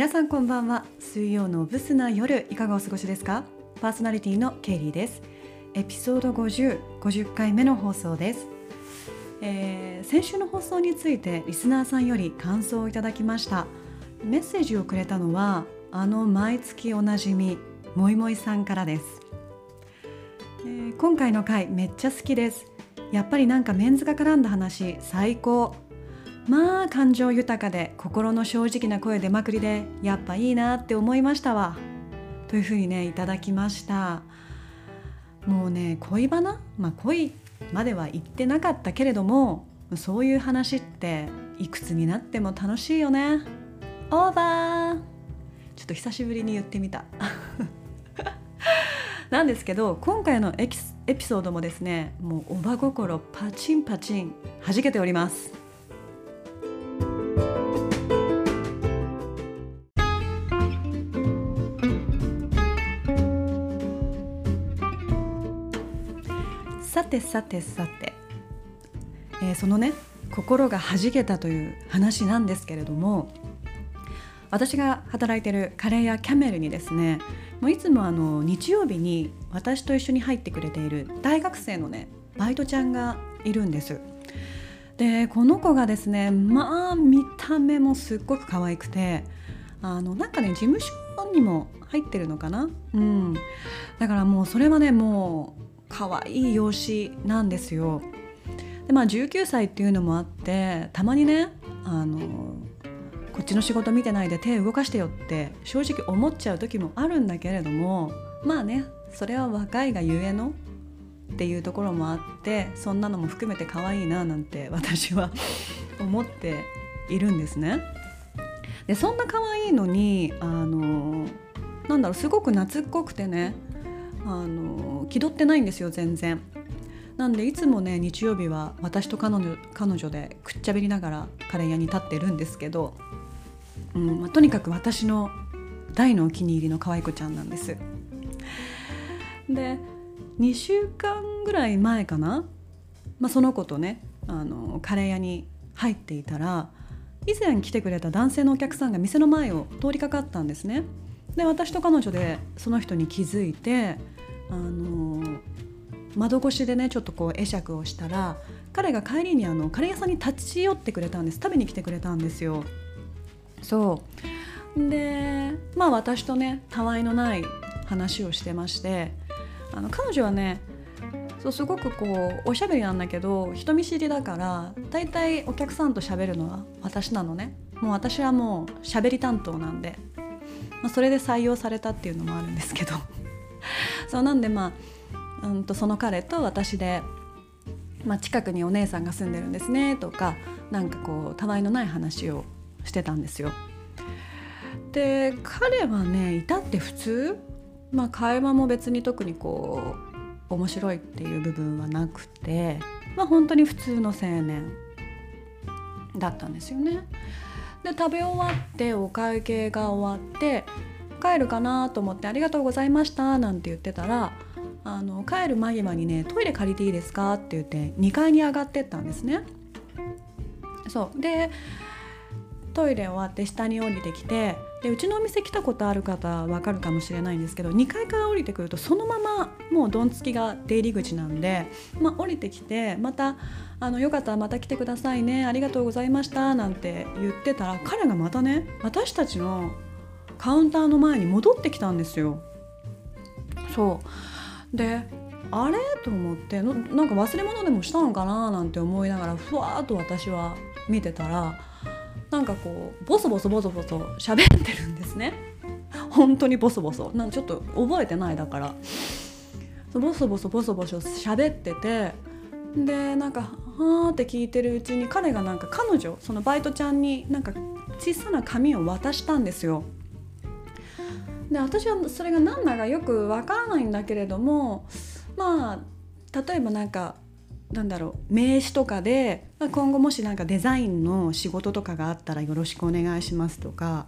皆さんこんばんは。水曜のブスな夜いかがお過ごしですか？パーソナリティのケイリーです。エピソード5050 50回目の放送です、えー先週の放送についてリスナーさんより感想をいただきました。メッセージをくれたのはあの毎月おなじみもいもいさんからです、えー今回の回めっちゃ好きです。やっぱりなんかメンズが絡んだ話最高。まあ感情豊かで心の正直な声でまくりでやっぱいいなって思いましたわ。というふうにねいただきました。もうね恋バナ？まあ恋までは言ってなかったけれどもそういう話っていくつになっても楽しいよね。オーバー。ちょっと久しぶりに言ってみた。なんですけど今回のエキスエピソードもですねもうおば心パチンパチン弾けております。てさてさて、えーそのね心が弾けたという話なんですけれども私が働いてるカレー屋キャメルにですねもういつもあの日曜日に私と一緒に入ってくれている大学生のねバイトちゃんがいるんです。でこの子がですねまあ見た目もすっごく可愛くてあのなんかね事務所にも入ってるのかな？うん。だからもうそれはねもう可愛い容姿なんですよでまあ19歳っていうのもあってたまにねあのこっちの仕事見てないで手動かしてよって正直思っちゃう時もあるんだけれどもまあねそれは若いがゆえのっていうところもあってそんなのも含めて可愛いななんて私は 思っているんですね。でそんな可愛いのにあのなんだろうすごく懐っこくてねあの気取ってないんですよ全然。なんでいつもね日曜日は私と彼女彼女でくっちゃべりながらカレー屋に立ってるんですけど、うんまあとにかく私の大のお気に入りの可愛い子ちゃんなんです。で2週間ぐらい前かな、まあ、その子とねあのカレー屋に入っていたら以前来てくれた男性のお客さんが店の前を通りかかったんですね。で私と彼女でその人に気づいてあの窓越しでねちょっとこう会釈をしたら彼が帰りにあのカレー屋さんに立ち寄ってくれたんです。食べに来てくれたんですよ。そう。でまあ私とねたわいのない話をしてましてあの彼女はねそうすごくこうおしゃべりなんだけど人見知りだからだいたいお客さんと喋るのは私なのね。もう私はもう喋り担当なんで、まあ、それで採用されたっていうのもあるんですけど そうなんでまあ、うん、とその彼と私で、まあ、近くにお姉さんが住んでるんですねとかなんかこうたわいのない話をしてたんですよ。で彼はね至って普通まあ会話も別に特にこう面白いっていう部分はなくてまあ本当に普通の青年だったんですよね。で食べ終わってお会計が終わって帰るかなと思って「ありがとうございました」なんて言ってたらあの帰る間際にね「トイレ借りていいですか?」って言って2階に上がってったんですね。そうでトイレ終わって下に降りてきてでうちのお店来たことある方わかるかもしれないんですけど2階から降りてくるとそのままもうどんつきが出入り口なんで、まあ、降りてきてまたあの「よかったらまた来てくださいねありがとうございました」なんて言ってたら彼がまたね私たちのカウンターの前に戻ってきたんですよ。そう。であれ？と思ってのなんか忘れ物でもしたのかな？なんて思いながらふわっと私は見てたらなんかこうボソボソボソボソ喋ってるんですね。本当にボソボソ。なんちょっと覚えてないだから。そうボソボソボソボソ喋ってて。でなんか「はーって聞いてるうちに彼がなんか彼女そのバイトちゃんになんか小さな紙を渡したんですよ。で私はそれが何だかよくわからないんだけれどもまあ例えばなんかなんだろう名刺とかで今後もしなんかデザインの仕事とかがあったらよろしくお願いしますとか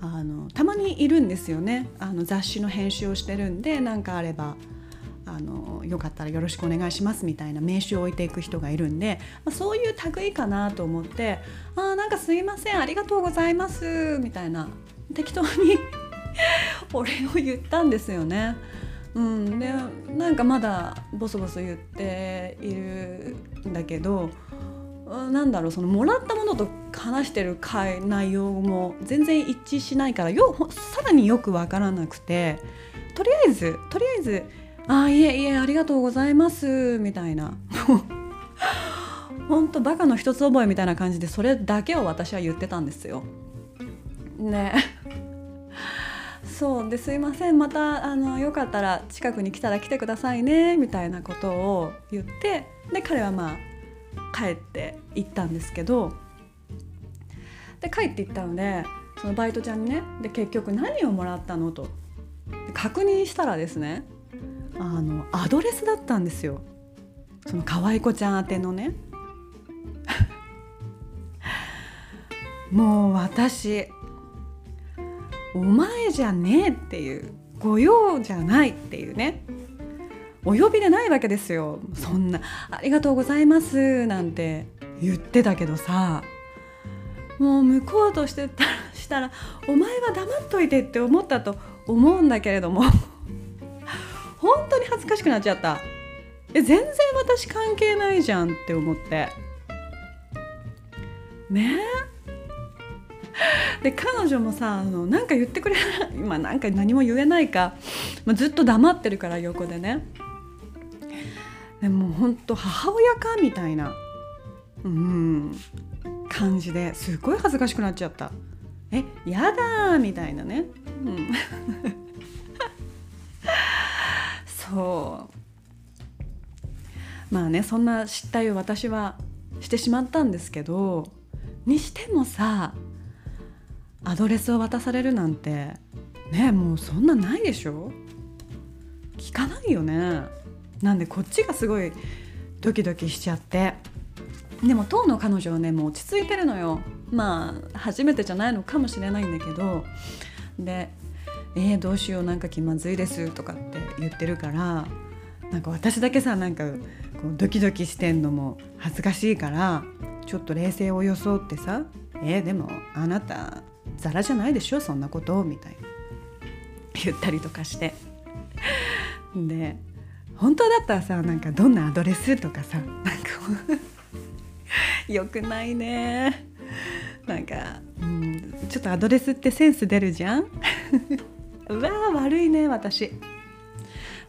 あのたまにいるんですよねあの雑誌の編集をしてるんで何かあればあのよかったらよろしくお願いしますみたいな名刺を置いていく人がいるんで、ま、そういう類かなと思って「あなんかすいませんありがとうございます」みたいな適当に お礼を言ったんですよね。うん、でなんかまだボソボソ言っているんだけどなんだろうそのもらったものと話してる内容も全然一致しないからよさらによく分からなくてとりあえずとりあえず「ああいえいえありがとうございます」みたいな。ほんとバカの一つ覚えみたいな感じでそれだけを私は言ってたんですよ。ね。そうですいません。またあのよかったら近くに来たら来てくださいねみたいなことを言ってで彼はまあ帰って行ったんですけどで帰って行ったのでそのバイトちゃんにねで結局何をもらったのと。確認したらですねあのアドレスだったんですよ。その可愛い子ちゃん宛てのね。もう私お前じゃねえっていう御用じゃないっていうね。お呼びでないわけですよ。そんな「ありがとうございます」なんて言ってたけどさ。もう向こうとしてたらしたら「お前は黙っといて」って思ったと思うんだけれども。本当に恥ずかしくなっちゃった。え全然私関係ないじゃんって思って。ねえ。で彼女もさあのなんか言ってくれ 今なんか何も言えないか、まあ、ずっと黙ってるから横でね。でも本当母親かみたいなうん感じですごい恥ずかしくなっちゃった。えやだみたいなね、うん、そう。まあねそんな失態を私はしてしまったんですけどにしてもさアドレスを渡されるなんて。ねもうそんなないでしょ？聞かないよね。なんでこっちがすごいドキドキしちゃって。でも当の彼女はねもう落ち着いてるのよ。まあ初めてじゃないのかもしれないんだけど。で「えー、どうしようなんか気まずいです」とかって言ってるから。なんか私だけさなんかこうドキドキしてんのも恥ずかしいからちょっと冷静を装ってさ「えー、でもあなたザラじゃないでしょそんなことみたいな。言ったりとかして。で本当だったらさなんかどんなアドレスとかさなんかよ くないね。なんか、うん、ちょっとアドレスってセンス出るじゃん。うわ悪いね私。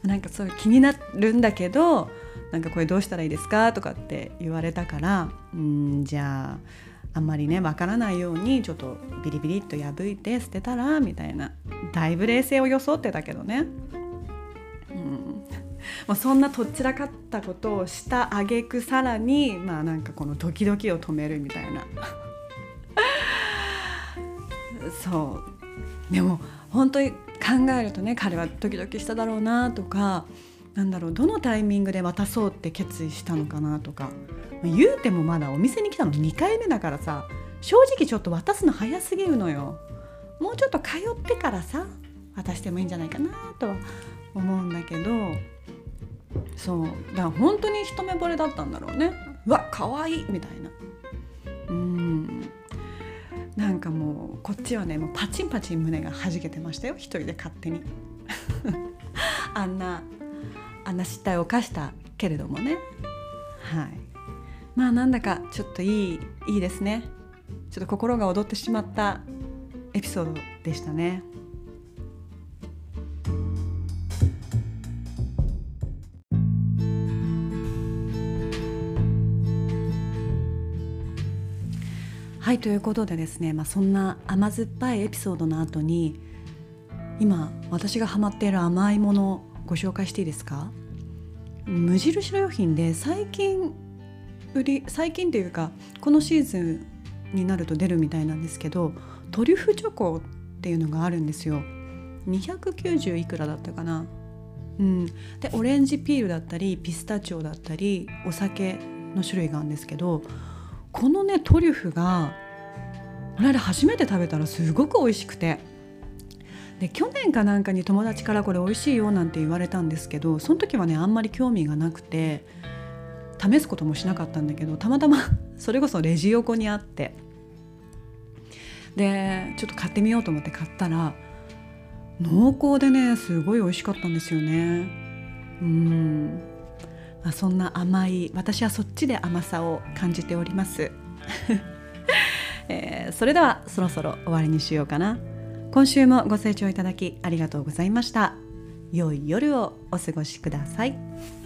なんかそう気になるんだけどなんかこれどうしたらいいですかとかって言われたからうんじゃああんまりねわからないようにちょっとビリビリっと破いて捨てたらみたいなだいぶ冷静を装ってたけどね、うん、まあ、そんなとっちらかったことをしたあげくさらにまあなんかこのドキドキを止めるみたいな。そう。でも本当に考えるとね彼はドキドキしただろうなとかなんだろうどのタイミングで渡そうって決意したのかなとか。言うてもまだお店に来たの2回目だからさ正直ちょっと渡すの早すぎるのよ。もうちょっと通ってからさ渡してもいいんじゃないかなとは思うんだけど。そう。だから本当に一目惚れだったんだろうね。うわ可愛いみたいな。うん。なんかもうこっちはねもうパチンパチン胸がはじけてましたよ。一人で勝手に。あんなあんな失態を犯したけれどもね。はい。まあなんだかちょっといいいいですね。ちょっと心が躍ってしまったエピソードでしたね。はいということでですね、まあ、そんな甘酸っぱいエピソードの後に今私がハマっている甘いものご紹介していいですか？無印良品で最近売り最近というかこのシーズンになると出るみたいなんですけどトリュフチョコっていうのがあるんですよ。290いくらだったかな？うん。でオレンジピールだったりピスタチオだったりお酒の種類があるんですけどこのねトリュフがこの間初めて食べたらすごく美味しくて。で去年かなんかに友達からこれ美味しいよなんて言われたんですけどその時はねあんまり興味がなくて試すこともしなかったんだけどたまたま それこそレジ横にあってでちょっと買ってみようと思って買ったら濃厚でねすごい美味しかったんですよね。うん。まあ、そんな甘い私はそっちで甘さを感じております、えー、それではそろそろ終わりにしようかな。今週もご清聴いただきありがとうございました良い夜をお過ごしください。